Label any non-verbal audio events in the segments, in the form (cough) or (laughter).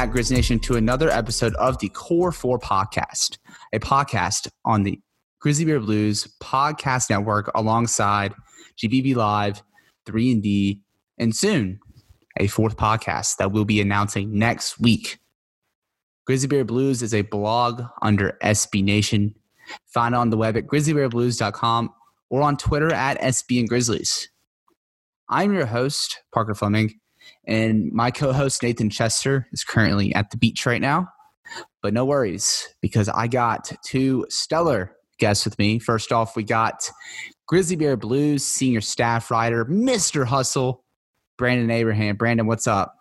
Back, Grizz Nation, to another episode of the Core 4 podcast, a podcast on the Grizzly Bear Blues podcast network alongside GBB Live, 3&D, and soon a fourth podcast that we'll be announcing next week. Grizzly Bear Blues is a blog under SB Nation. Find on the web at grizzlybearblues.com or on Twitter at SBN Grizzlies. I'm your host, Parker Fleming, and my co host, Nathan Chester, is currently at the beach right now. But no worries, because I got two stellar guests with me. First off, we got Grizzly Bear Blues senior staff writer, Mr. Hustle, Brandon Abraham. Brandon, what's up?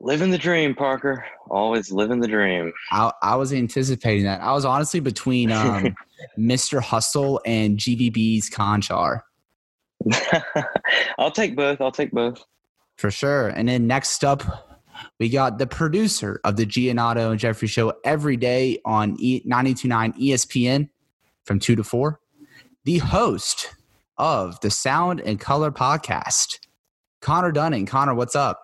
Living the dream, Parker. Always living the dream. I, I was anticipating that. I was honestly between um, (laughs) Mr. Hustle and GBB's Konchar. (laughs) I'll take both. I'll take both. For sure. And then next up, we got the producer of the Giannotto and Jeffrey show every day on e- 929 ESPN from 2 to 4. The host of the Sound and Color podcast, Connor Dunning. Connor, what's up?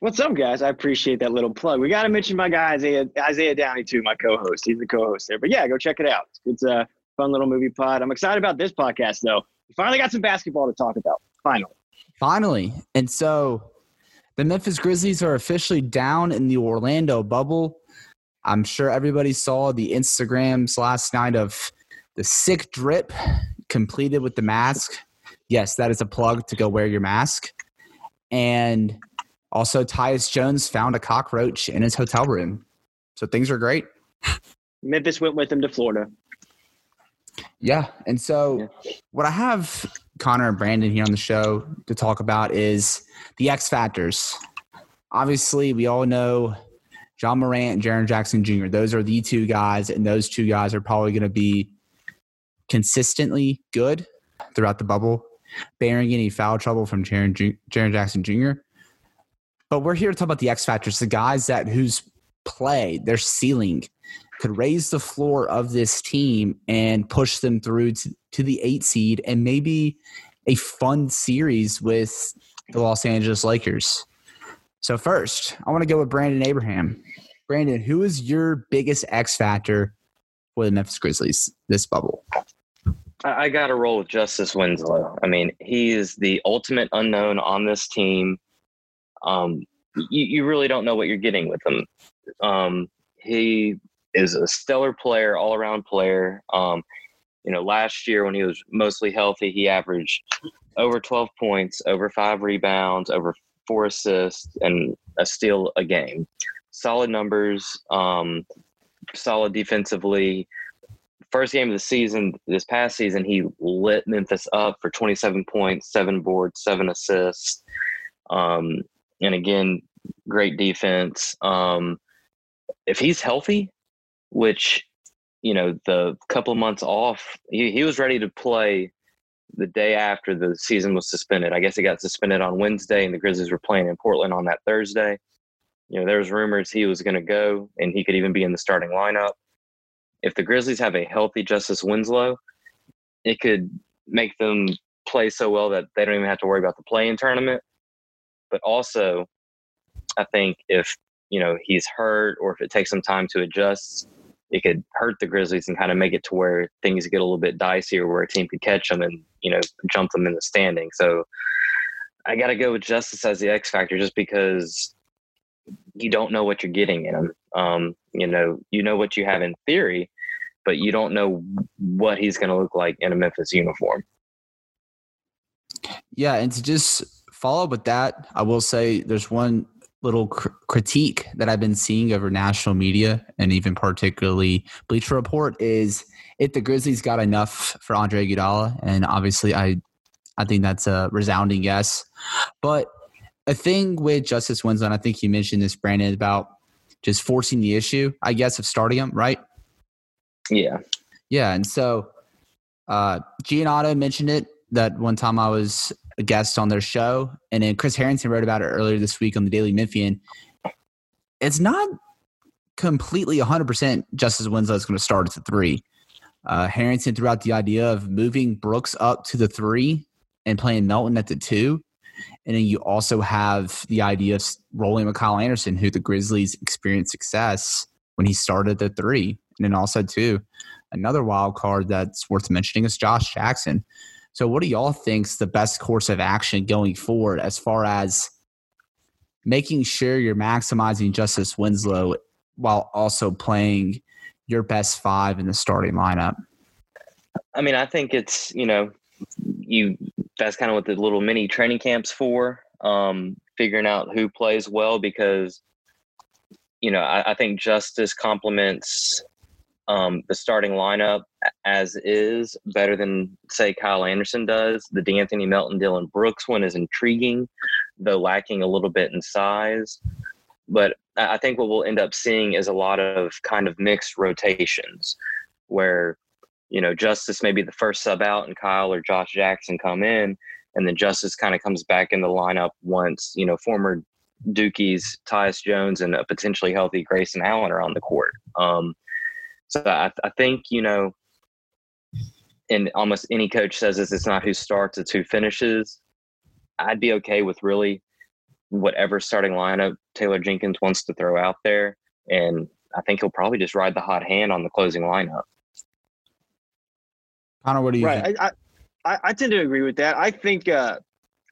What's up, guys? I appreciate that little plug. We got to mention my guy Isaiah Isaiah Downey too, my co-host. He's the co-host there. But yeah, go check it out. It's a fun little movie pod. I'm excited about this podcast though. We finally got some basketball to talk about. Finally. Finally. And so the Memphis Grizzlies are officially down in the Orlando bubble. I'm sure everybody saw the Instagrams last night of the sick drip completed with the mask. Yes, that is a plug to go wear your mask. And also, Tyus Jones found a cockroach in his hotel room. So things are great. Memphis went with him to Florida. Yeah. And so, yeah. what I have Connor and Brandon here on the show to talk about is the X factors. Obviously, we all know Ja Morant and Jaren Jackson Jr. Those are the two guys, and those two guys are probably going to be consistently good throughout the bubble, bearing any foul trouble from Jaren, Jaren Jackson Jr. But we're here to talk about the X factors, the guys that whose play, their ceiling could raise the floor of this team and push them through to, to the eight seed and maybe a fun series with the Los Angeles Lakers. So first, I want to go with Brandon Abraham. Brandon, who is your biggest X factor for the Memphis Grizzlies this bubble? I got to roll with Justice Winslow. I mean, he is the ultimate unknown on this team. Um, you, you really don't know what you're getting with him. Um, he is a stellar player, all around player. Um, you know, last year when he was mostly healthy, he averaged over 12 points, over five rebounds, over four assists, and a steal a game. Solid numbers, um, solid defensively. First game of the season, this past season, he lit Memphis up for 27 points, seven boards, seven assists. Um, and again, great defense. Um, if he's healthy, which you know the couple months off he, he was ready to play the day after the season was suspended. I guess he got suspended on wednesday and the grizzlies were playing in portland on that thursday. You know there was rumors he was going to go and he could even be in the starting lineup. If the grizzlies have a healthy justice winslow it could make them play so well that they don't even have to worry about the play in tournament. But also i think if you know he's hurt or if it takes some time to adjust it could hurt the Grizzlies and kind of make it to where things get a little bit dicey or where a team could catch them and, you know, jump them in the standing. So I got to go with Justice as the X factor just because you don't know what you're getting in him. Um, you know, you know what you have in theory, but you don't know what he's going to look like in a Memphis uniform. Yeah. And to just follow up with that, I will say there's one little cr- critique that I've been seeing over national media and even particularly Bleacher Report is if the Grizzlies got enough for Andre Iguodala, and obviously I, I think that's a resounding yes. But a thing with Justice Winslow, I think you mentioned this, Brandon, about just forcing the issue, I guess, of starting him, right? Yeah. Yeah. And so uh Giannotto mentioned it that one time I was a guest on their show, and then Chris Herrington wrote about it earlier this week on the Daily Memphian. It's not completely 100% Justice Winslow is going to start at the three. Uh, Herrington threw out the idea of moving Brooks up to the three and playing Melton at the two. And then you also have the idea of rolling with Kyle Anderson, who the Grizzlies experienced success when he started at three. And then also, too, another wild card that's worth mentioning is Josh Jackson. So, what do y'all think's the best course of action going forward as far as making sure you're maximizing Justice Winslow while also playing your best five in the starting lineup? I mean, I think it's you know, you that's kind of what the little mini training camps for, um, figuring out who plays well because you know I, I think Justice complements um, the starting lineup as is better than say Kyle Anderson does. The De'Anthony Melton Dillon Brooks one is intriguing, though lacking a little bit in size. But I think what we'll end up seeing is a lot of kind of mixed rotations where, you know, Justice may be the first sub out and Kyle or Josh Jackson come in, and then Justice kind of comes back in the lineup once, you know, former Dukies, Tyus Jones, and a potentially healthy Grayson Allen are on the court. Um, so I, I think, you know, and almost any coach says this, it's not who starts, it's who finishes. I'd be okay with really whatever starting lineup Taylor Jenkins wants to throw out there. And I think he'll probably just ride the hot hand on the closing lineup. Connor, what do you right. think? I, I, I tend to agree with that. I think uh,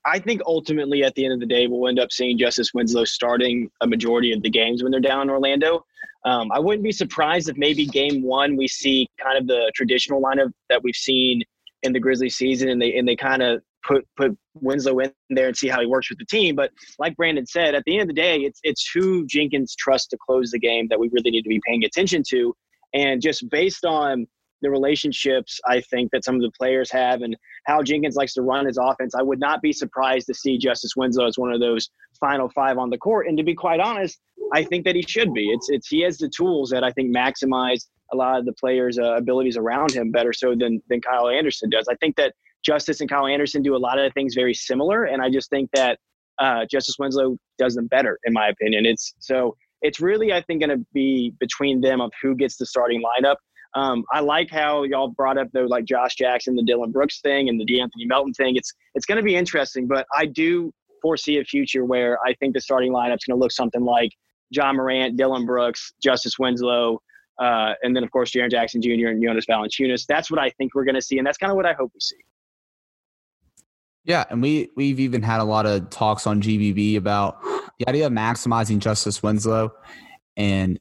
I think ultimately at the end of the day we'll end up seeing Justice Winslow starting a majority of the games when they're down in Orlando. Um, I wouldn't be surprised if maybe game one we see kind of the traditional lineup that we've seen in the Grizzly season, and they and they kind of put put Winslow in there and see how he works with the team. But like Brandon said, at the end of the day, it's it's who Jenkins trusts to close the game that we really need to be paying attention to, and just based on the relationships I think that some of the players have and how Jenkins likes to run his offense, I would not be surprised to see Justice Winslow as one of those final five on the court. And to be quite honest, I think that he should be. It's it's he has the tools that I think maximize a lot of the players' uh, abilities around him better so than than Kyle Anderson does. I think that Justice and Kyle Anderson do a lot of things very similar, and I just think that uh, Justice Winslow does them better, in my opinion. It's so it's really I think going to be between them of who gets the starting lineup. Um, I like how y'all brought up though, like Josh Jackson, the Dillon Brooks thing, and the De'Anthony Melton thing. It's it's going to be interesting, but I do foresee a future where I think the starting lineup's going to look something like Ja Morant, Dillon Brooks, Justice Winslow, uh, and then of course Jaren Jackson Jr. and Jonas Valanciunas. That's what I think we're going to see, and that's kind of what I hope we see. Yeah, and we we've even had a lot of talks on GBB about the idea of maximizing Justice Winslow, and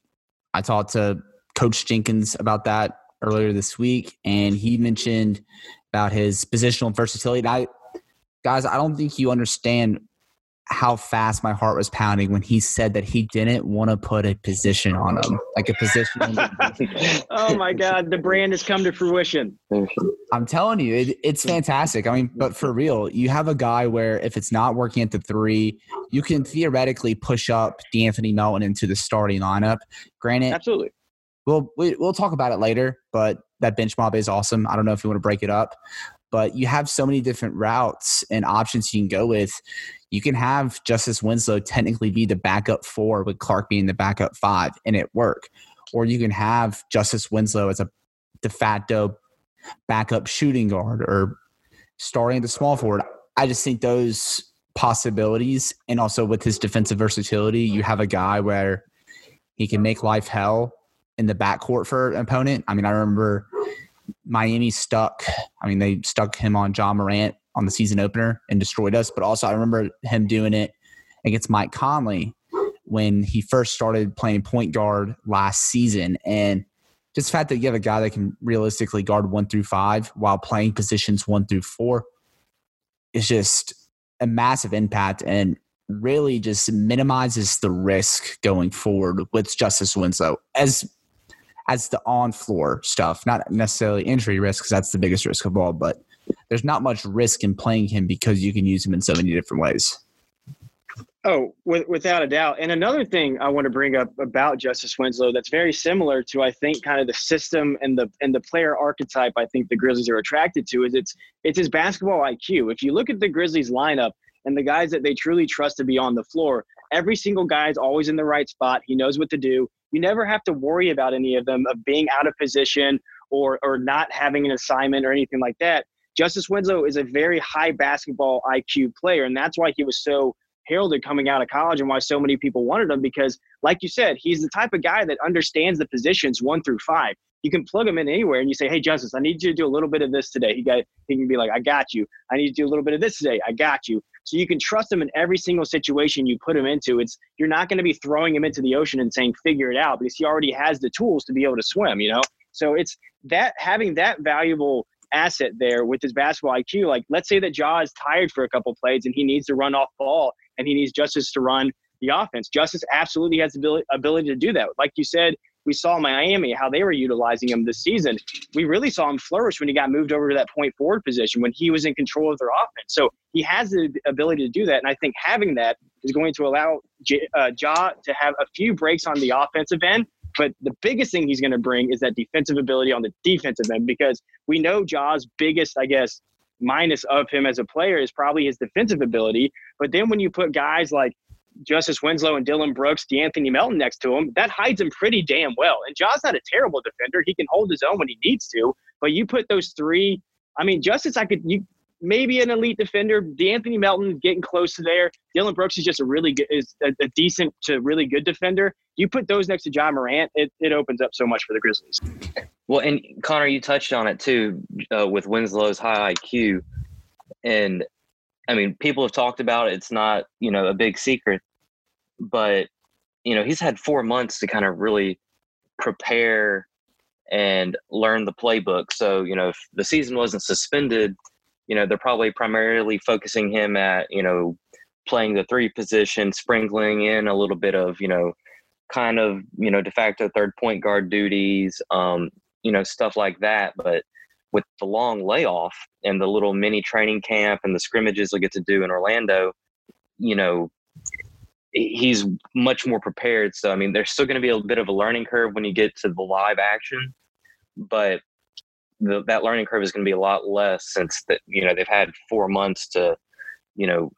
I talked to Coach Jenkins about that earlier this week, and he mentioned about his positional versatility. And I, guys, I don't think you understand how fast my heart was pounding when he said that he didn't want to put a position on him, like a position. (laughs) oh my God, the brand has come to fruition. I'm telling you, it, it's fantastic. I mean, but for real, you have a guy where if it's not working at the three, you can theoretically push up De'Anthony Melton into the starting lineup. Granted, absolutely. We'll we, we'll talk about it later, but that bench mob is awesome. I don't know if you want to break it up, but you have so many different routes and options you can go with. You can have Justice Winslow technically be the backup four with Clarke being the backup five and it work. Or you can have Justice Winslow as a de facto backup shooting guard or starting the small forward. I just think those possibilities and also with his defensive versatility, you have a guy where he can make life hell in the backcourt for an opponent. I mean, I remember Miami stuck. I mean, they stuck him on Ja Morant on the season opener and destroyed us. But also, I remember him doing it against Mike Conley when he first started playing point guard last season. And just the fact that you have a guy that can realistically guard one through five while playing positions one through four is just a massive impact and really just minimizes the risk going forward with Justice Winslow as as the on floor stuff, not necessarily injury risk because that's the biggest risk of all, but there's not much risk in playing him because you can use him in so many different ways. Oh, with, without a doubt. And another thing I want to bring up about Justice Winslow that's very similar to I think kind of the system and the and the player archetype I think the Grizzlies are attracted to is it's it's his basketball IQ. If you look at the Grizzlies lineup and the guys that they truly trust to be on the floor, every single guy is always in the right spot. He knows what to do. You never have to worry about any of them of being out of position or or not having an assignment or anything like that. Justice Winslow is a very high basketball IQ player, and that's why he was so heralded coming out of college and why so many people wanted him because, like you said, he's the type of guy that understands the positions one through five. You can plug him in anywhere and you say, Hey, Justice, I need you to do a little bit of this today. He got he can be like, I got you. I need to do a little bit of this today. I got you. So you can trust him in every single situation you put him into. It's you're not going to be throwing him into the ocean and saying, figure it out because he already has the tools to be able to swim, you know? So it's that having that valuable asset there with his basketball IQ. Like, let's say that Ja is tired for a couple plays and he needs to run off ball and he needs Justice to run the offense. Justice absolutely has the ability to do that. Like you said, we saw Miami how they were utilizing him this season. We really saw him flourish when he got moved over to that point forward position when he was in control of their offense. So he has the ability to do that, and I think having that is going to allow J, uh, Ja to have a few breaks on the offensive end. But the biggest thing he's going to bring is that defensive ability on the defensive end because we know Ja's biggest, I guess, minus of him as a player is probably his defensive ability. But then when you put guys like Justice Winslow and Dillon Brooks, De'Anthony Melton next to him, that hides him pretty damn well. And Ja's not a terrible defender. He can hold his own when he needs to. But you put those three, I mean, Justice, I could, you maybe an elite defender. De'Anthony Melton getting close to there. Dillon Brooks is just a really good, is a, a, decent to really good defender. You put those next to Ja Morant, it, it opens up so much for the Grizzlies. Well, and Connor, you touched on it too uh, with Winslow's high IQ. And I mean, people have talked about it. It's not, you know, a big secret, but, you know, he's had four months to kind of really prepare and learn the playbook. So, you know, if the season wasn't suspended, you know, they're probably primarily focusing him at, you know, playing the three position, sprinkling in a little bit of, you know, kind of, you know, de facto third point guard duties, um, you know, stuff like that. But with the long layoff and the little mini training camp and the scrimmages they'll get to do in Orlando, you know, he's much more prepared. So, I mean, there's still going to be a bit of a learning curve when you get to the live action, but the, that learning curve is going to be a lot less since that, you know, they've had four months to, you know,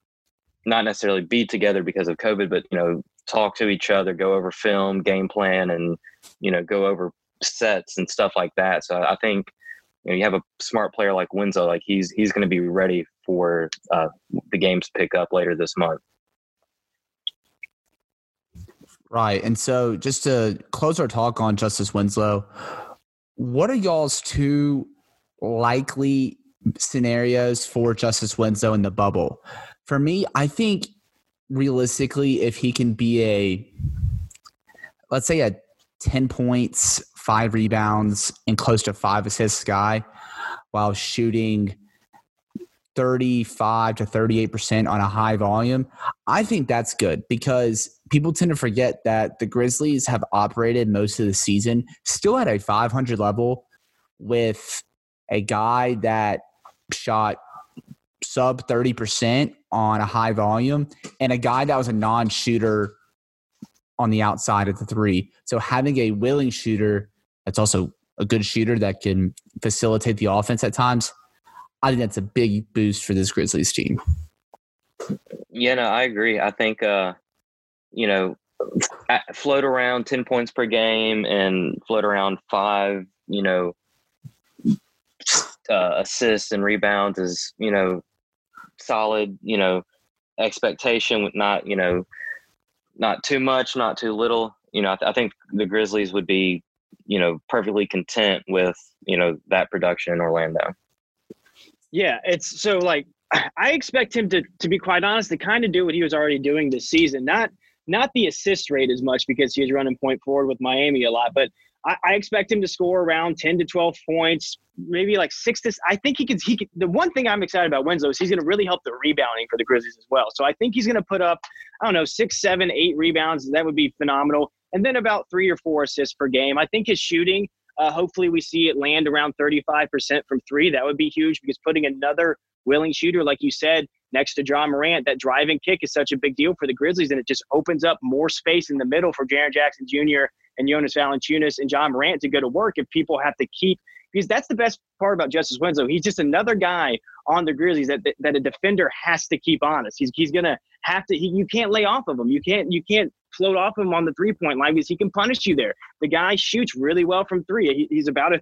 not necessarily be together because of COVID, but, you know, talk to each other, go over film, game plan, and, you know, go over sets and stuff like that. So I think you know you have a smart player like Winslow, like he's he's going to be ready for uh, the games pick up later this month. Right, and so just to close our talk on Justice Winslow, what are y'all's two likely scenarios for Justice Winslow in the bubble? For me, I think realistically, if he can be a let's say a 10 points, five rebounds, and close to five assists guy while shooting 35 to 38% on a high volume. I think that's good because people tend to forget that the Grizzlies have operated most of the season still at a 500 level with a guy that shot sub 30% on a high volume and a guy that was a non shooter on the outside of the three. So having a willing shooter that's also a good shooter that can facilitate the offense at times, I think that's a big boost for this Grizzlies team. Yeah, no, I agree. I think, uh, you know, float around 10 points per game and float around five, you know, uh, assists and rebounds is, you know, solid, you know, expectation with not, you know, not too much, not too little. You know, I, th- I think the Grizzlies would be you know, perfectly content with, you know, that production in Orlando. Yeah, it's so like (clears throat) I expect him to to be quite honest to kind of do what he was already doing this season. Not not the assist rate as much because he was running point forward with Miami a lot, but I, I, expect him to score around 10 to 12 points, maybe like six to. I think he could. He could. The one thing I'm excited about Winslow is he's going to really help the rebounding for the Grizzlies as well. So I think he's going to put up, I don't know, six, seven, eight rebounds. That would be phenomenal and then about three or four assists per game. I think his shooting, uh, hopefully, we see it land around 35% from three. That would be huge because putting another willing shooter, like you said, next to Ja Morant. That driving kick is such a big deal for the Grizzlies, and it just opens up more space in the middle for Jaren Jackson Jr. and Jonas Valanciunas and Ja Morant to go to work if people have to keep because that's the best part about Justice Winslow. He's just another guy on the Grizzlies that, that, that a defender has to keep honest. He's, he's gonna have to. He, you can't lay off of him. You can't you can't float off him on the three point line because he can punish you there. The guy shoots really well from three. He, he's about a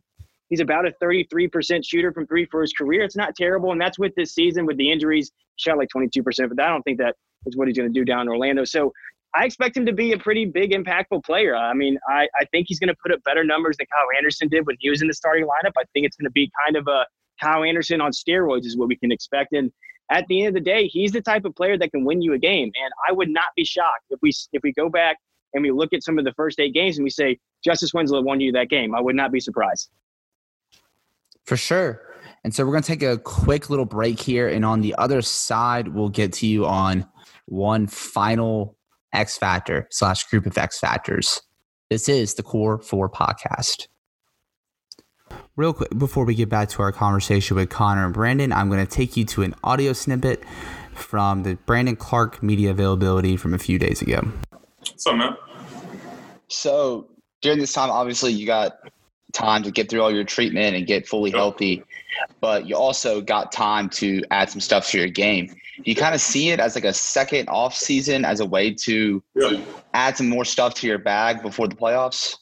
he's about a 33% shooter from three for his career. It's not terrible, and that's with this season with the injuries. Shot like 22%, but I don't think that is what he's going to do down in Orlando. So I expect him to be a pretty big, impactful player. I mean, I, I think he's going to put up better numbers than Kyle Anderson did when he was in the starting lineup. I think it's going to be kind of a Kyle Anderson on steroids, is what we can expect. And at the end of the day, he's the type of player that can win you a game. And I would not be shocked if we if we go back and we look at some of the first eight games and we say Justice Winslow won you that game. I would not be surprised. For sure. And so we're going to take a quick little break here. And on the other side, we'll get to you on one final X Factor slash group of X Factors. This is the Core 4 podcast. Real quick, before we get back to our conversation with Connor and Brandon, I'm going to take you to an audio snippet from the Brandon Clarke media availability from a few days ago. What's up, man? So during this time, obviously, you got time to get through all your treatment and get fully healthy, but you also got time to add some stuff to your game. Do you kind of see it as like a second off season as a way to Yeah. add some more stuff to your bag before the playoffs?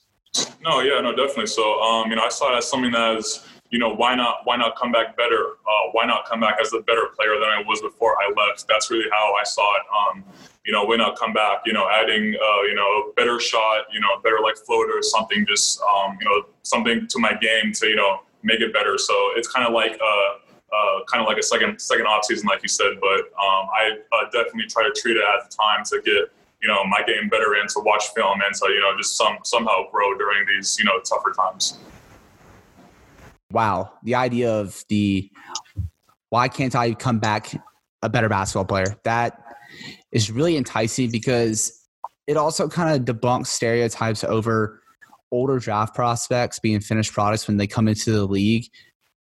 No, yeah, no, definitely. So, um, you know, I saw it as something that is, you know, why not, why not come back better? Uh, why not come back as a better player than I was before I left? That's really how I saw it. Um, you know, why not come back? You know, adding, uh, you know, a better shot, you know, better like floater, something just, um, you know, something to my game to, you know, make it better. So it's kind of like, uh, uh, kind of like a second second off season, like you said. But um, I uh, definitely try to treat it as time to get you know my game better and to watch film and to you know just some somehow grow during these you know tougher times. Wow. The idea of the why can't I come back a better basketball player? That is really enticing because it also kind of debunks stereotypes over older draft prospects being finished products when they come into the league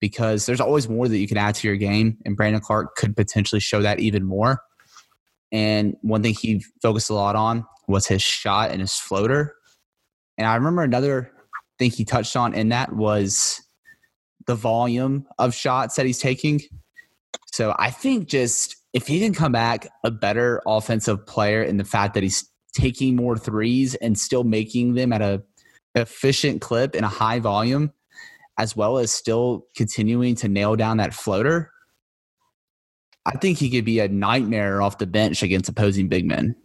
because there's always more that you can add to your game and Brandon Clarke could potentially show that even more. And one thing he focused a lot on was his shot and his floater. And I remember another thing he touched on in that was the volume of shots that he's taking. So I think just if he can come back a better offensive player in the fact that he's taking more threes and still making them at a efficient clip in a high volume, as well as still continuing to nail down that floater, I think he could be a nightmare off the bench against opposing big men.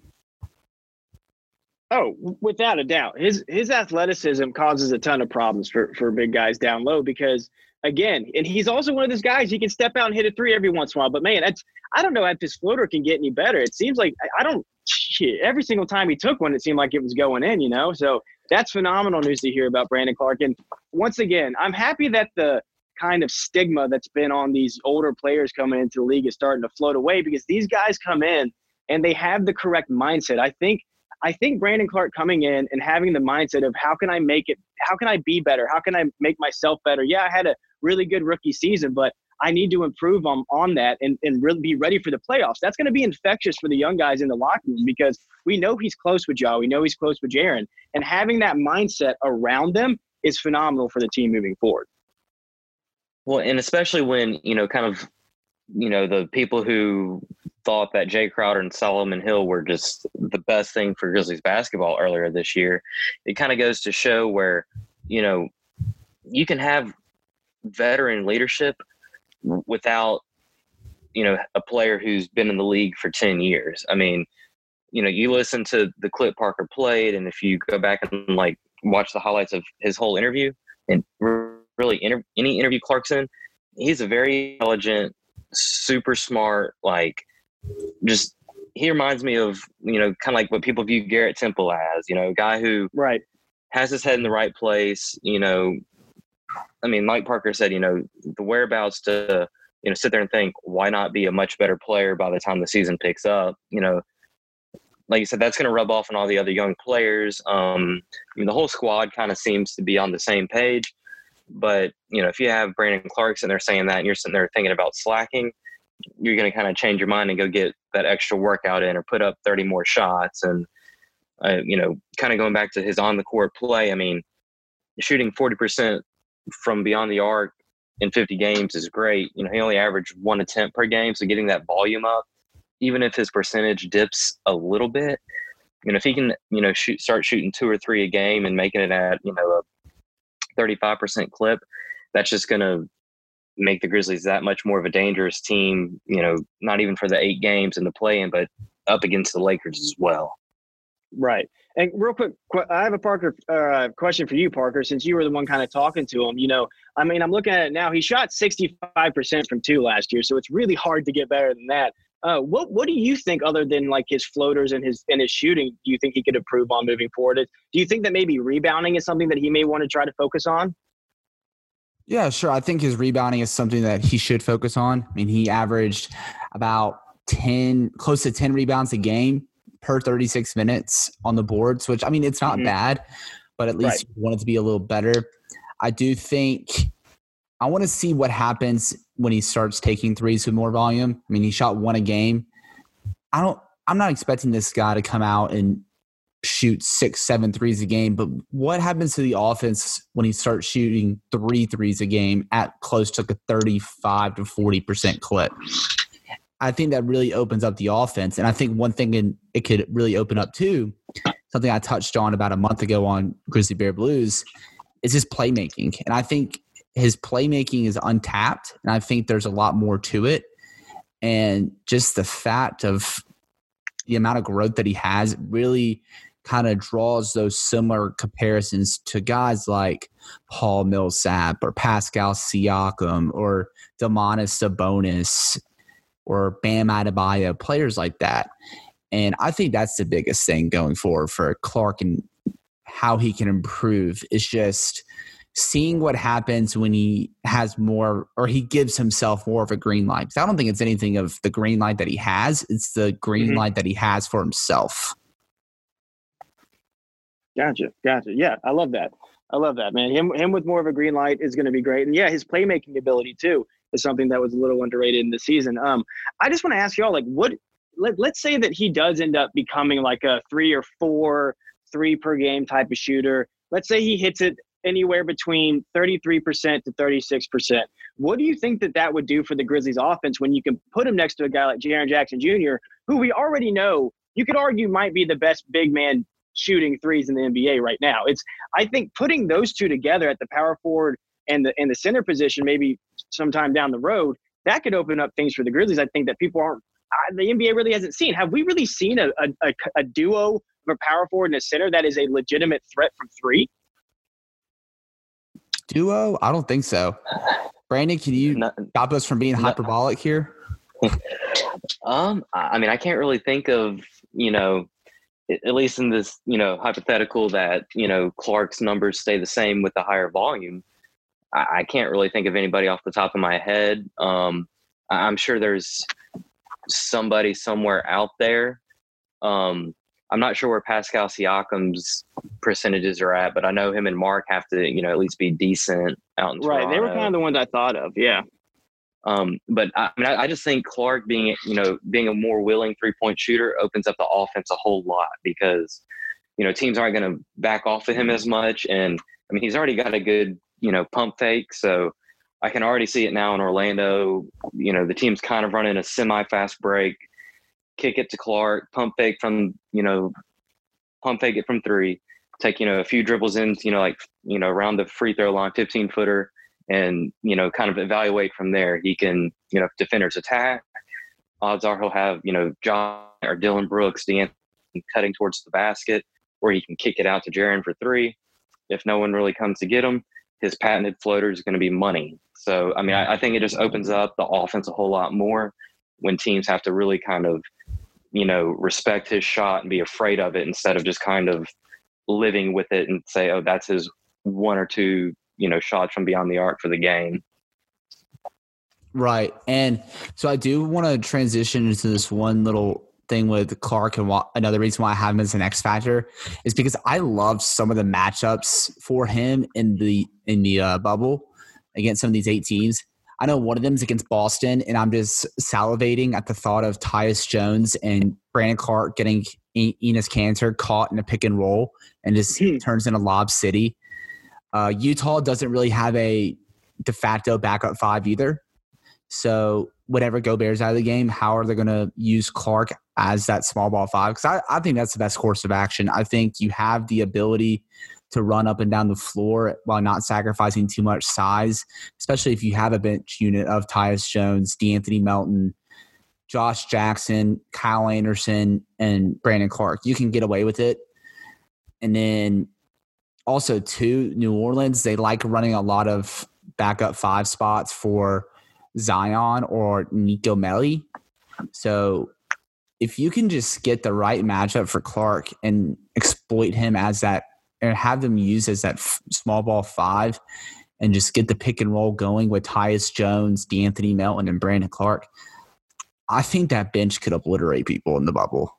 Oh, without a doubt. His his athleticism causes a ton of problems for, for big guys down low because again, and he's also one of those guys he can step out and hit a three every once in a while. But man, that's I don't know if his floater can get any better. It seems like I don't shit, every single time he took one, it seemed like it was going in, you know? So that's phenomenal news to hear about Brandon Clarke. And once again, I'm happy that the kind of stigma that's been on these older players coming into the league is starting to float away because these guys come in and they have the correct mindset. I think I think Brandon Clarke coming in and having the mindset of how can I make it, how can I be better, how can I make myself better. Yeah, I had a really good rookie season, but I need to improve on, on that and, and really be ready for the playoffs. That's going to be infectious for the young guys in the locker room because we know he's close with Joe. We know he's close with Jaren. And having that mindset around them is phenomenal for the team moving forward. Well, and especially when, you know, kind of, you know, the people who thought that Jae Crowder and Solomon Hill were just the best thing for Grizzlies basketball earlier this year, it kind of goes to show where, you know, you can have veteran leadership without, you know, a player who's been in the league for 10 years. I mean, you know, you listen to the clip Parker played, and if you go back and like watch the highlights of his whole interview and really inter- any interview Clarkson, he's a very intelligent, super smart, like just he reminds me of you know kind of like what people view Garrett Temple as, you know, a guy who right has his head in the right place. You know, I mean, Mike Parker said, you know, the whereabouts to you know sit there and think why not be a much better player by the time the season picks up. You know, like you said, that's going to rub off on all the other young players. Um, I mean, the whole squad kind of seems to be on the same page. But you know, if you have Brandon Clarkson, they're saying that, and you're sitting there thinking about slacking, you're going to kind of change your mind and go get that extra workout in or put up 30 more shots. And, uh, you know, kind of going back to his on the court play, I mean, shooting 40% from beyond the arc in 50 games is great. You know, he only averaged one attempt per game. So getting that volume up, even if his percentage dips a little bit, you know, if he can, you know, shoot, start shooting two or three a game and making it at, you know, a 35% clip, that's just going to make the Grizzlies that much more of a dangerous team, you know, not even for the eight games in the play in, but up against the Lakers as well. Right. And real quick, I have a Parker uh, question for you, Parker. Since you were the one kind of talking to him, you know, I mean, I'm looking at it now. He shot 65% from two last year, so it's really hard to get better than that. Uh, what What do you think, other than like his floaters and his and his shooting, do you think he could improve on moving forward? Do you think that maybe rebounding is something that he may want to try to focus on? Yeah, sure. I think his rebounding is something that he should focus on. I mean, he averaged about 10, close to 10 rebounds a game per 36 minutes on the boards, which I mean, it's not mm-hmm. bad, but at least right. want it to be a little better. I do think I want to see what happens when he starts taking threes with more volume. I mean, he shot one a game. I don't, I'm not expecting this guy to come out and shoot six, seven threes a game. But what happens to the offense when he starts shooting three threes a game at close to a 35 to 40% clip? I think that really opens up the offense. And I think one thing in, it could really open up too, something I touched on about a month ago on Grizzly Bear Blues, is his playmaking. And I think his playmaking is untapped. And I think there's a lot more to it. And just the fact of the amount of growth that he has really kind of draws those similar comparisons to guys like Paul Millsap or Pascal Siakam or Domantas Sabonis or Bam Adebayo, players like that. And I think that's the biggest thing going forward for Clarke and how he can improve is just seeing what happens when he has more or he gives himself more of a green light. I don't think it's anything of the green light that he has, it's the green mm-hmm. light that he has for himself. Gotcha. Gotcha. Yeah, I love that. I love that, man. Him him with more of a green light is going to be great. And yeah, his playmaking ability too is something that was a little underrated in the season. Um, I just want to ask y'all, like, what? Let, let's say that he does end up becoming like a three or four, three per game type of shooter. Let's say he hits it anywhere between 33% to 36%. What do you think that that would do for the Grizzlies offense when you can put him next to a guy like Jaren Jackson Jr., who we already know you could argue might be the best big man shooting threes in the NBA right now. It's I think putting those two together at the power forward and the and the center position maybe sometime down the road that could open up things for the Grizzlies. I think that people aren't the NBA really hasn't seen. Have we really seen a, a, a duo of a power forward and a center that is a legitimate threat from three? Duo? I don't think so. Brandon, can you Not, stop us from being hyperbolic here? um, I mean, I can't really think of you know at least in this, you know, hypothetical that, you know, Clarke's numbers stay the same with the higher volume, I, I can't really think of anybody off the top of my head. Um, I'm sure there's somebody somewhere out there. Um, I'm not sure where Pascal Siakam's percentages are at, but I know him and Marc have to, you know, at least be decent out in Right. Toronto. They were kind of the ones I thought of. Yeah. Um, but I, mean, I, I, just think Clarke being, you know, being a more willing three point shooter opens up the offense a whole lot because, you know, teams aren't going to back off of him as much. And I mean, he's already got a good, you know, pump fake. So I can already see it now in Orlando. You know, the team's kind of running a semi fast break, kick it to Clarke, pump fake from, you know, pump fake it from three, take, you know, a few dribbles in, you know, like, you know, around the free throw line, 15 footer and you know kind of evaluate from there. He can you know defenders attack, odds are he'll have you know John or Dillon Brooks, the cutting towards the basket, or he can kick it out to Jaren for three. If no one really comes to get him, his patented floater is going to be money. So I mean, I, I think it just opens up the offense a whole lot more when teams have to really kind of you know respect his shot and be afraid of it instead of just kind of living with it and say, oh, that's his one or two you know shots from beyond the arc for the game. Right, and so I do want to transition into this one little thing with Clarke and why, another reason why I have him as an X factor is because I love some of the matchups for him in the in the uh, bubble against some of these eight teams. I know one of them is against Boston, and I'm just salivating at the thought of Tyus Jones and Brandon Clarke getting Enes Kanter caught in a pick and roll and just hmm. turns into Lob City. Uh, Utah doesn't really have a de facto backup five either. So whatever Gobert's out of the game, how are they going to use Clarke as that small ball five? Because I, I think that's the best course of action. I think you have the ability to run up and down the floor while not sacrificing too much size, especially if you have a bench unit of Tyus Jones, De'Anthony Melton, Josh Jackson, Kyle Anderson, and Brandon Clarke. You can get away with it. And then also, too, New Orleans, they like running a lot of backup five spots for Zion or Nico Melli. So if you can just get the right matchup for Clarke and exploit him as that and have them used as that f- small ball five and just get the pick and roll going with Tyus Jones, De'Anthony Melton, and Brandon Clarke, I think that bench could obliterate people in the bubble.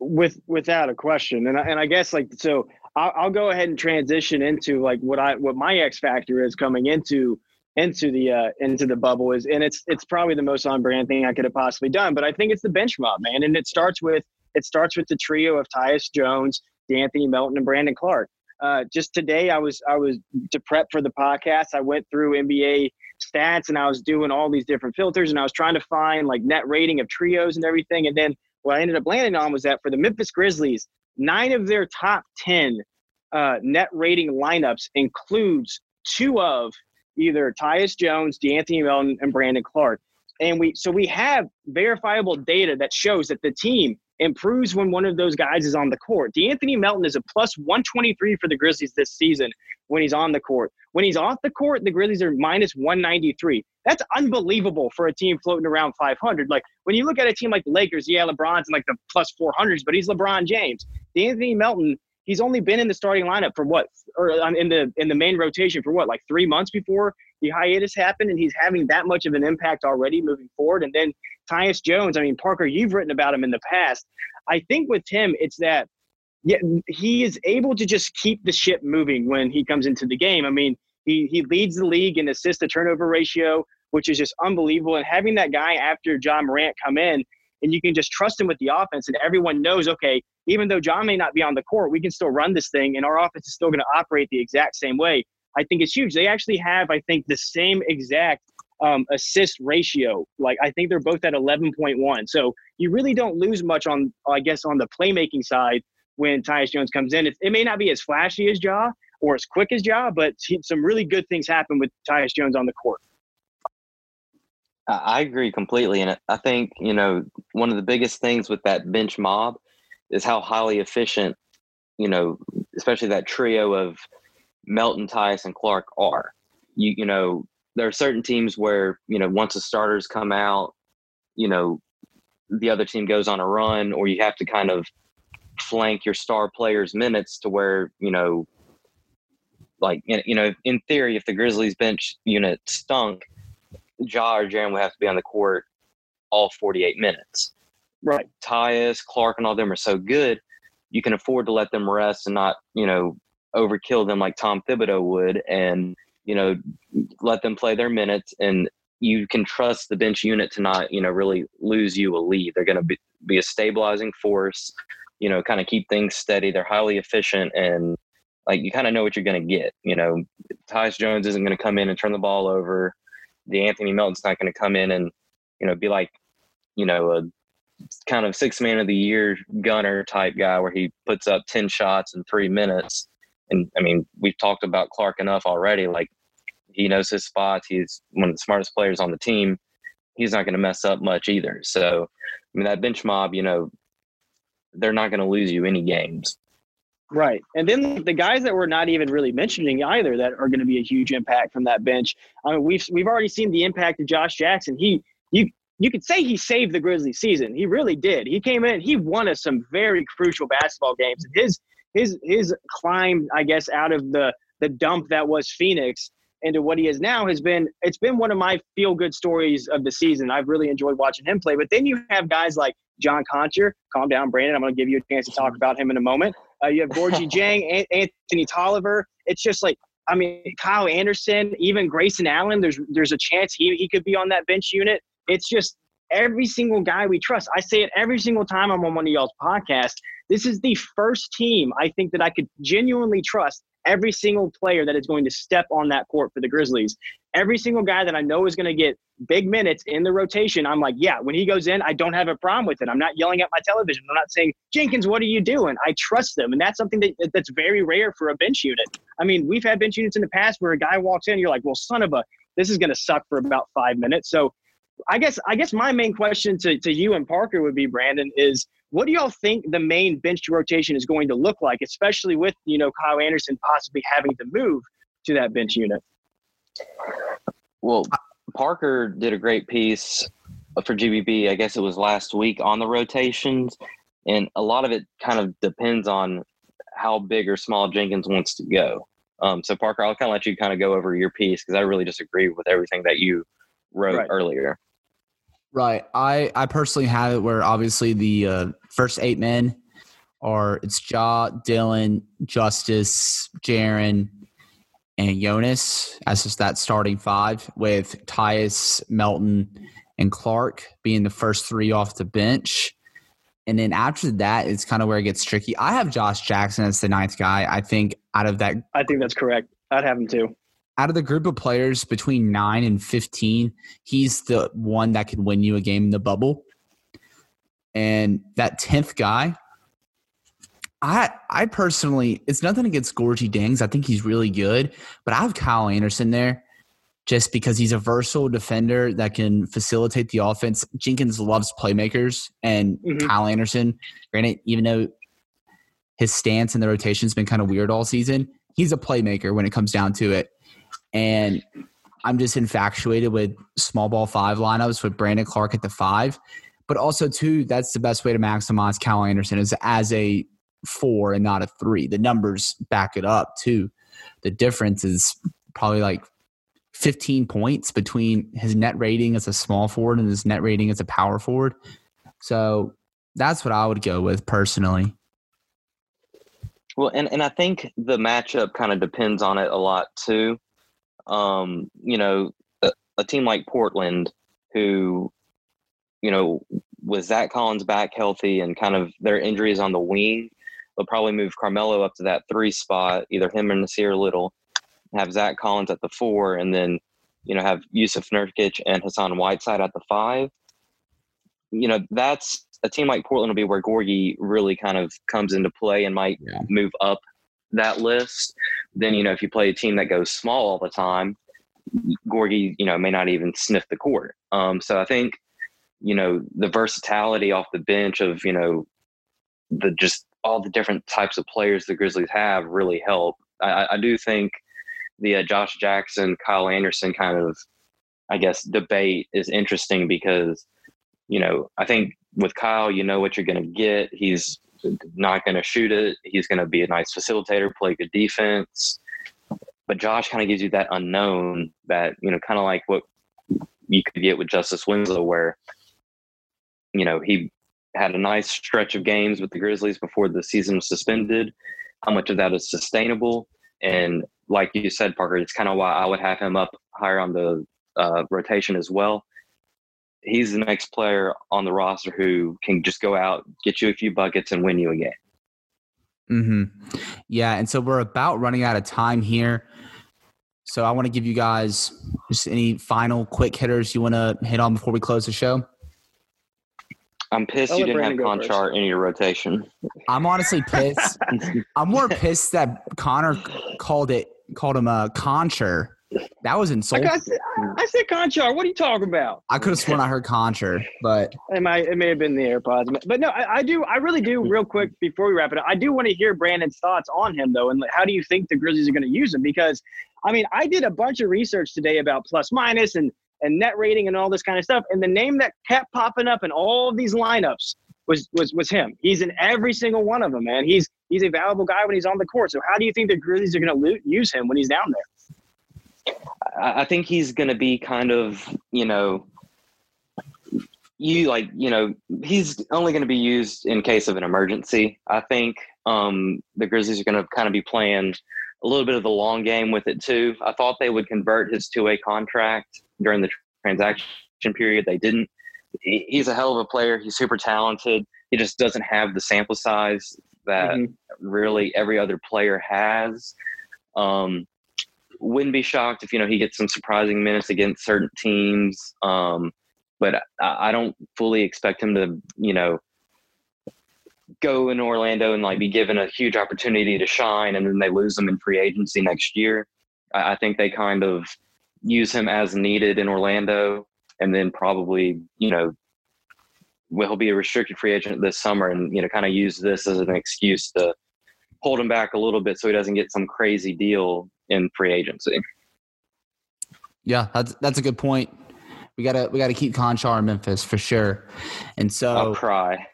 With without a question, and I, and I guess like so, I'll, I'll go ahead and transition into like what I what my X factor is coming into into the uh, into the bubble is, and it's it's probably the most on brand thing I could have possibly done. But I think it's the bench mob, man, and it starts with it starts with the trio of Tyus Jones, Anthony Melton and Brandon Clarke. Uh, just today, I was I was to prep for the podcast. I went through NBA stats and I was doing all these different filters and I was trying to find like net rating of trios and everything. And then what I ended up landing on was that for the Memphis Grizzlies, nine of their top ten uh, net rating lineups includes two of either Tyus Jones, De'Anthony Melton, and Brandon Clarke. And we so we have verifiable data that shows that the team improves when one of those guys is on the court. De'Anthony Melton is a plus 123 for the Grizzlies this season when he's on the court. When he's off the court, the Grizzlies are minus 193. That's unbelievable for a team floating around 500. Like when you look at a team like the Lakers, yeah, LeBron's in like the plus 400s, but he's LeBron James. De'Anthony Melton, he's only been in the starting lineup for what, or um, in the in the main rotation for what, like three months before the hiatus happened, and he's having that much of an impact already moving forward. And then Tyus Jones, I mean, Parker, you've written about him in the past. I think with him, it's that yeah, he is able to just keep the ship moving when he comes into the game. I mean, he he leads the league in assist to turnover ratio, which is just unbelievable. And having that guy after Ja Morant come in, and you can just trust him with the offense, and everyone knows, okay, even though Ja may not be on the court, we can still run this thing, and our offense is still going to operate the exact same way. I think it's huge. They actually have, I think, the same exact um, assist ratio. Like I think they're both at 11.1. So you really don't lose much on, I guess, on the playmaking side when Tyus Jones comes in. It, it may not be as flashy as Ja or as quick as Ja, but he, some really good things happen with Tyus Jones on the court. I agree completely. And I think, you know, one of the biggest things with that bench mob is how highly efficient, you know, especially that trio of Melton, Tyus, and Clarke are. You, you know, there are certain teams where you know once the starters come out, you know, the other team goes on a run, or you have to kind of flank your star players' minutes to where you know, like you know, in theory, if the Grizzlies bench unit stunk, Ja or Jaren would have to be on the court all 48 minutes. Right. Tyus, Clarke, and all them are so good, you can afford to let them rest and not, you know, overkill them like Tom Thibodeau would. And you know, let them play their minutes and you can trust the bench unit to not, you know, really lose you a lead. They're going to be, be a stabilizing force, you know, kind of keep things steady. They're highly efficient and like you kind of know what you're going to get. You know, Tyus Jones isn't going to come in and turn the ball over. De'Anthony Melton's not going to come in and, you know, be like, you know, a kind of six man of the year gunner type guy where he puts up 10 shots in three minutes and I mean, we've talked about Clarke enough already. Like he knows his spots. He's one of the smartest players on the team. He's not going to mess up much either. So, I mean, that bench mob, you know, they're not going to lose you any games. Right. And then the guys that we're not even really mentioning either that are going to be a huge impact from that bench. I mean, we've we've already seen the impact of Josh Jackson. He you you could say he saved the Grizzlies season. He really did. He came in, he won us some very crucial basketball games. His his his climb, I guess, out of the the dump that was Phoenix into what he is now has been it's been one of my feel good stories of the season. I've really enjoyed watching him play. But then you have guys like John Konchar. Calm down, Brandon. I'm going to give you a chance to talk about him in a moment. Uh, you have Gorgui Dieng, (laughs) Anthony Tolliver. It's just like I mean, Kyle Anderson, even Grayson Allen, there's there's a chance he, he could be on that bench unit. It's just every single guy we trust. I say it every single time I'm on one of y'all's podcasts. This is the first team I think that I could genuinely trust every single player that is going to step on that court for the Grizzlies. Every single guy that I know is going to get big minutes in the rotation, I'm like, yeah, when he goes in, I don't have a problem with it. I'm not yelling at my television. I'm not saying, Jenkins, what are you doing? I trust them. And that's something that, that's very rare for a bench unit. I mean, we've had bench units in the past where a guy walks in, you're like, well, son of a, this is going to suck for about five minutes. So I guess I guess my main question to, to you and Parker would be, Brandon, is what do y'all think the main bench rotation is going to look like, especially with, you know, Kyle Anderson possibly having to move to that bench unit? Well, Parker did a great piece for GBB. I guess it was last week on the rotations, and a lot of it kind of depends on how big or small Jenkins wants to go. Um, so Parker, I'll kind of let you kind of go over your piece because I really disagree with everything that you wrote Right. earlier. Right. I I personally have it where obviously the uh, first eight men are it's Ja, Dillon, Justice, Jaren, and Jonas as just that starting five with Tyus, Melton, and Clarke being the first three off the bench. And then after that, it's kind of where it gets tricky. I have Josh Jackson as the ninth guy. I think out of that I think that's correct. I'd have him too. Out of the group of players between 9 and 15 he's the one that can win you a game in the bubble. And that 10th guy i i personally it's nothing against Gorgui Dieng. I think he's really good but i have kyle anderson there just because he's a versatile defender that can facilitate the offense. Jenkins loves playmakers and Mhm. kyle anderson granted even though his stance in the rotation has been kind of weird all season he's a playmaker when it comes down to it and I'm just infatuated with small ball five lineups with Brandon Clarke at the five. But also, too, that's the best way to maximize Cal Anderson is as a four and not a three. The numbers back it up, too. The difference is probably like 15 points between his net rating as a small forward and his net rating as a power forward. So that's what I would go with personally. Well, and, and I think the matchup kind of depends on it a lot too. Um, you know, a, a team like Portland, who, you know, with Zach Collins back healthy and kind of their injuries on the wing, they'll probably move Carmelo up to that three spot, either him or Nassir Little, have Zach Collins at the four, and then, you know, have Jusuf Nurkic and Hassan Whiteside at the five. You know, that's a team like Portland will be where Gorgui really kind of comes into play and might Yeah. move up that list. Then, you know, if you play a team that goes small all the time, Gorgui, you know, may not even sniff the court. Um, so I think, you know, the versatility off the bench of, you know, the just all the different types of players the Grizzlies have really help. I, I- do think the uh, Josh Jackson, Kyle Anderson kind of, I guess, debate is interesting because, you know, I think with Kyle, you know what you're going to get. He's not going to shoot it. He's going to be a nice facilitator, play good defense. But Josh kind of gives you that unknown that, you know, kind of like what you could get with Justice Winslow, where, you know, he had a nice stretch of games with the Grizzlies before the season was suspended. How much of that is sustainable? And like you said, Parker, it's kind of why I would have him up higher on the uh, rotation as well. He's the next player on the roster who can just go out, get you a few buckets, and win you a game. hmm Yeah, and so we're about running out of time here. So I want to give you guys just any final quick hitters you want to hit on before we close the show. I'm pissed I'll you didn't have Brandon go Konchar in your rotation. I'm honestly pissed. (laughs) I'm more pissed that Connor called it called him a concher. That was I, insulting. got, I said Konchar. What are you talking about? I could have sworn I heard concher, but It might, it may have been the AirPods, but no, I, I do. I really do. Real quick before we wrap it up, I do want to hear Brandon's thoughts on him, though, and how do you think the Grizzlies are going to use him? Because, I mean, I did a bunch of research today about plus minus and and net rating and all this kind of stuff, and the name that kept popping up in all of these lineups was was was him. He's in every single one of them, man. He's he's a valuable guy when he's on the court. So how do you think the Grizzlies are going to lo- use him when he's down there? I I think he's going to be kind of, you know, you like, you know, he's only going to be used in case of an emergency. I think um, the Grizzlies are going to kind of be playing a a little bit of the long game with it too. I thought they would convert his two way contract during the transaction period. They didn't. He's a hell of a player. He's super talented. He just doesn't have the sample size that mm-hmm. really every other player has. Um, wouldn't be shocked if you know he gets some surprising minutes against certain teams. Um, but I, I don't fully expect him to, you know, go in Orlando and like be given a huge opportunity to shine, and then they lose him in free agency next year. I, I think they kind of use him as needed in Orlando, and then probably, you know, will he'll be a restricted free agent this summer, and you know, kind of use this as an excuse to hold him back a little bit so he doesn't get some crazy deal in free agency. Yeah, that's that's a good point. We gotta we gotta keep Konchar in Memphis for sure. And so I'll cry.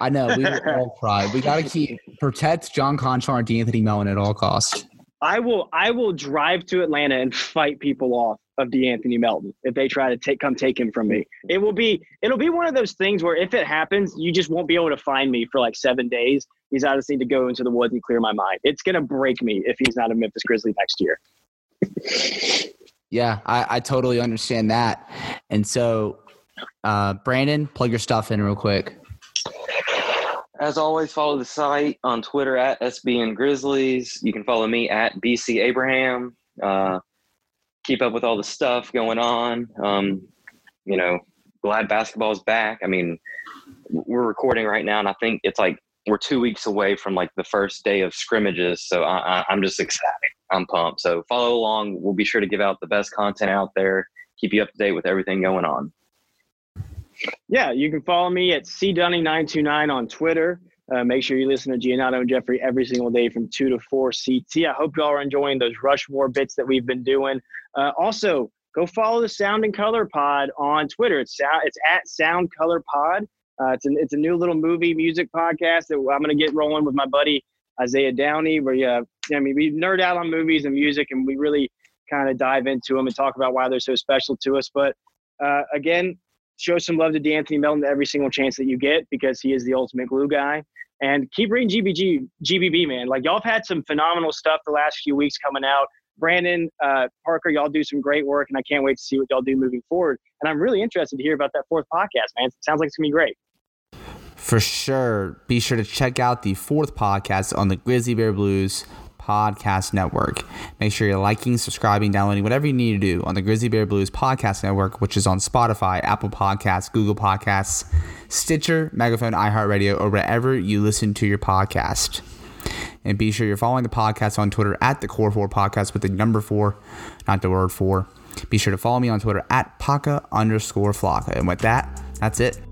I know we (laughs) all cry. We gotta keep protect John Konchar and De'Anthony Melton at all costs. I will I will drive to Atlanta and fight people off of De'Anthony Melton if they try to take come take him from me. It will be it'll be one of those things where if it happens, you just won't be able to find me for like seven days. He's I just need to go into the woods and clear my mind. It's gonna break me if he's not a Memphis Grizzly next year. yeah, I, I totally understand that. And so uh, Brandon, plug your stuff in real quick. As always, follow the site on Twitter at SBN Grizzlies. You can follow me at BC Abraham. Uh, keep up with all the stuff going on. Um, you know, glad basketball is back. I mean, we're recording right now, and I think it's like we're two weeks away from like the first day of scrimmages. So I, am just excited. I'm pumped. So follow along. We'll be sure to give out the best content out there. Keep you up to date with everything going on. Yeah, you can follow me at cdunning929 on Twitter. Uh, make sure you listen to Giannotto and Jeffrey every single day from 2 to 4 CT. I hope y'all are enjoying those Rushmore bits that we've been doing. Uh, also, go follow the Sound and Color Pod on Twitter. It's, it's at Sound Color Pod. Uh, it's, a, it's a new little movie music podcast that I'm going to get rolling with my buddy Isaiah Downey. Where uh, I mean, we nerd out on movies and music, and we really kind of dive into them and talk about why they're so special to us. But uh, again, show some love to De'Anthony Melton every single chance that you get because he is the ultimate glue guy. And keep reading GBG, GBB, man. Like y'all have had some phenomenal stuff the last few weeks coming out. Brandon, uh, Parker, y'all do some great work, and I can't wait to see what y'all do moving forward. And I'm really interested to hear about that fourth podcast, man. It sounds like it's gonna be great. For sure. Be sure to check out the fourth podcast on the Grizzly Bear Blues Podcast Network. Make sure you're liking, subscribing, downloading, whatever you need to do on the Grizzly Bear Blues Podcast Network, which is on Spotify, Apple Podcasts, Google Podcasts, Stitcher, Megaphone, iHeartRadio, or wherever you listen to your podcast. And be sure you're following the podcast on Twitter at the Core 4 Podcast with the number 4, not the word 4. Be sure to follow me on Twitter at Paka underscore Flocka. And with that, that's it.